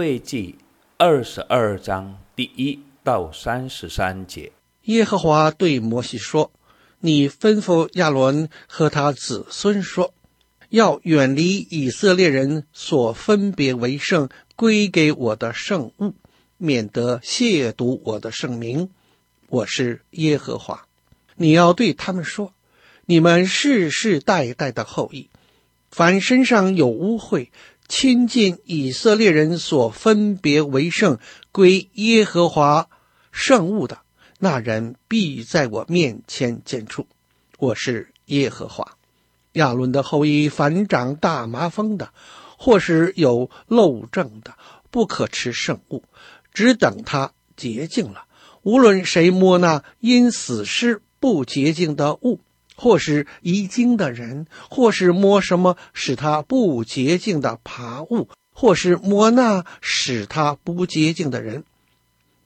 未记二十二章第一到三十三节。耶和华对摩西说：“你吩咐亚伦和他子孙说，要远离以色列人所分别为圣归给我的圣物，免得亵渎我的圣名。我是耶和华。你要对他们说：你们世世代代的后裔，凡身上有污秽，亲近以色列人所分别为圣归耶和华圣物的。”那人必在我面前见处，我是耶和华。亚伦的后裔，凡长大麻风的，或是有漏症的，不可吃圣物，只等他洁净了。无论谁摸那因死尸不洁净的物，或是遗精的人，或是摸什么使他不洁净的爬物，或是摸那使他不洁净的人。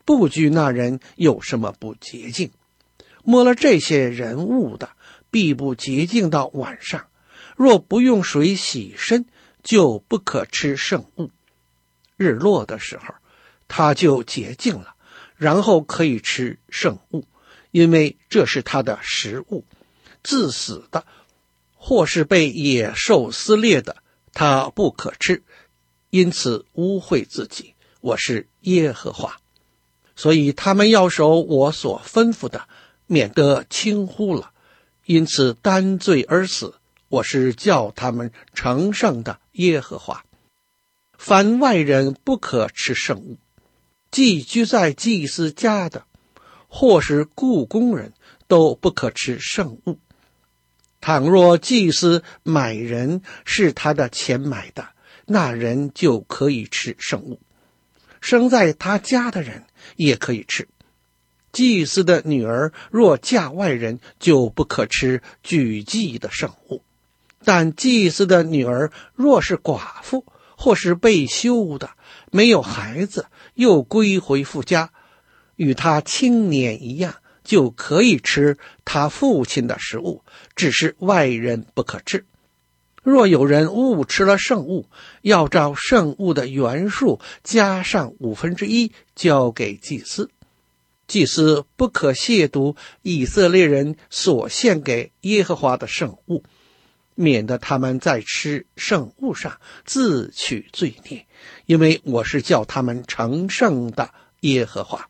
不拘那人有什么不洁净，摸了这些人物的，必不洁净到晚上。若不用水洗身，就不可吃圣物。日落的时候，他就洁净了，然后可以吃圣物，因为这是他的食物。自死的，或是被野兽撕裂的，他不可吃，因此污秽自己。我是耶和华。所以他们要守我所吩咐的，免得轻忽了，因此担罪而死。我是叫他们成圣的耶和华。凡外人不可吃圣物，寄居在祭司家的，或是雇工人都不可吃圣物。倘若祭司买人是他的钱买的，那人就可以吃圣物。生在他家的人也可以吃。祭司的女儿若嫁外人，就不可吃举祭的圣物。但祭司的女儿若是寡妇，或是被休的，没有孩子，又归回父家，与他青年一样，就可以吃他父亲的食物，只是外人不可吃。若有人误吃了圣物，要照圣物的原数加上五分之一，交给祭司。祭司不可亵渎以色列人所献给耶和华的圣物，免得他们在吃圣物上自取罪孽。因为我是叫他们成圣的耶和华。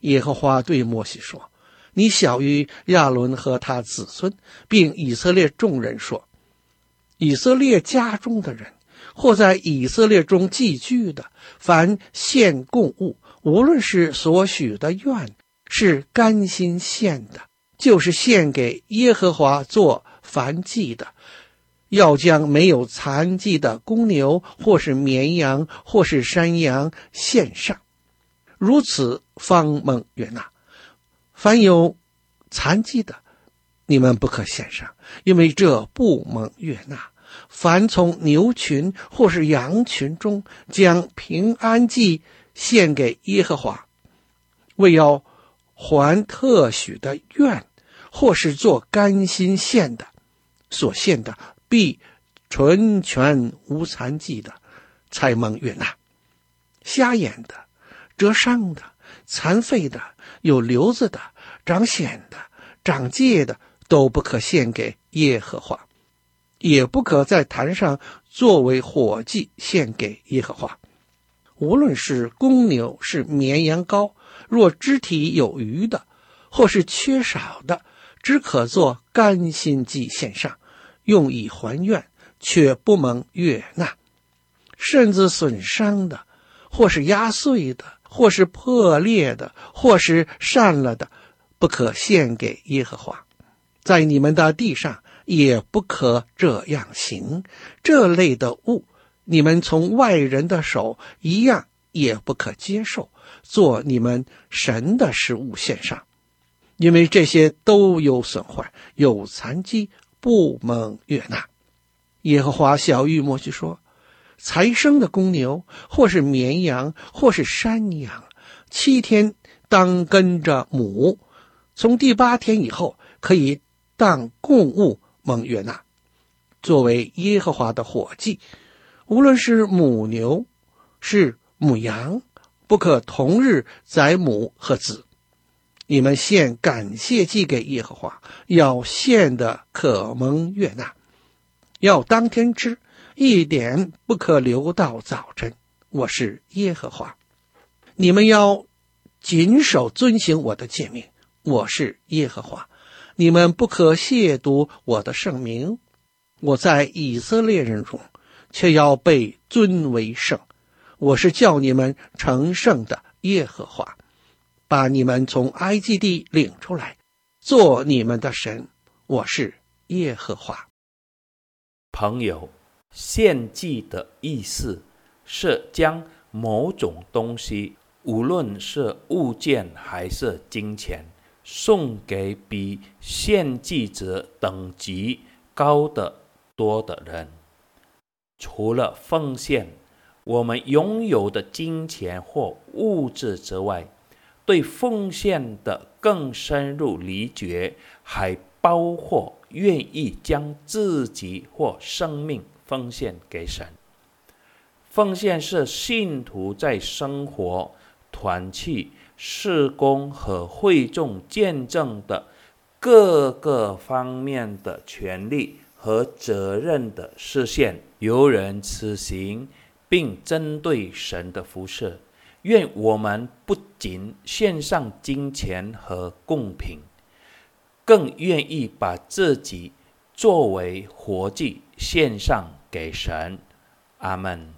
耶和华对摩西说：“你晓諭亚伦和他子孙，并以色列众人说。”以色列家中的人，或在以色列中寄居的，凡献供物，无论是所许的愿，是甘心献的，就是献给耶和华做燔祭的，要将没有残疾的公牛，或是绵羊，或是山羊献上，如此方蒙悦纳。凡有残疾的，你们不可献上，因为这不蒙悦纳。凡从牛群或是羊群中将平安祭献给耶和华，为要还特许的愿，或是做甘心献的，所献的必纯全无残疾的，才蒙悦纳。瞎眼的、折伤的、残废的、有瘤子的、长癣的、长疥的，都不可献给耶和华。也不可在坛上作为火祭献给耶和华。无论是公牛是绵羊羔，若肢体有余的，或是缺少的，只可做甘心祭献上，用以还愿，却不蒙悦纳。身子损伤的，或是压碎的，或是破裂的，或是散了的，不可献给耶和华。在你们的地上。也不可这样行，这类的物，你们从外人的手一样也不可接受，做你们神的食物献上，因为这些都有损坏，有残疾，不蒙悦纳。耶和华小玉摩西说：“才生的公牛，或是绵羊，或是山羊，七天当跟着母，从第八天以后可以当供物。”蒙悦纳，作为耶和华的火祭，无论是母牛，是母羊，不可同日宰母和子。你们献感谢祭给耶和华，要献的可蒙悦纳，要当天吃，一点不可留到早晨。我是耶和华。你们要谨守遵行我的诫命。我是耶和华。你们不可亵渎我的圣名。我在以色列人中，却要被尊为圣。我是叫你们成圣的耶和华，把你们从埃及地领出来，做你们的神。我是耶和华。朋友，献祭的意思是将某种东西，无论是物件还是金钱，送给比献祭者等级高得多的人。除了奉献我们拥有的金钱或物质之外，对奉献的更深入理解，还包括愿意将自己或生命奉献给神。奉献是信徒在生活、团契、事工和会众见证的各个方面的权利和责任的实现。有人此行，并针对神的服事，愿我们不仅献上金钱和贡品，更愿意把自己作为活祭献上给神。阿门。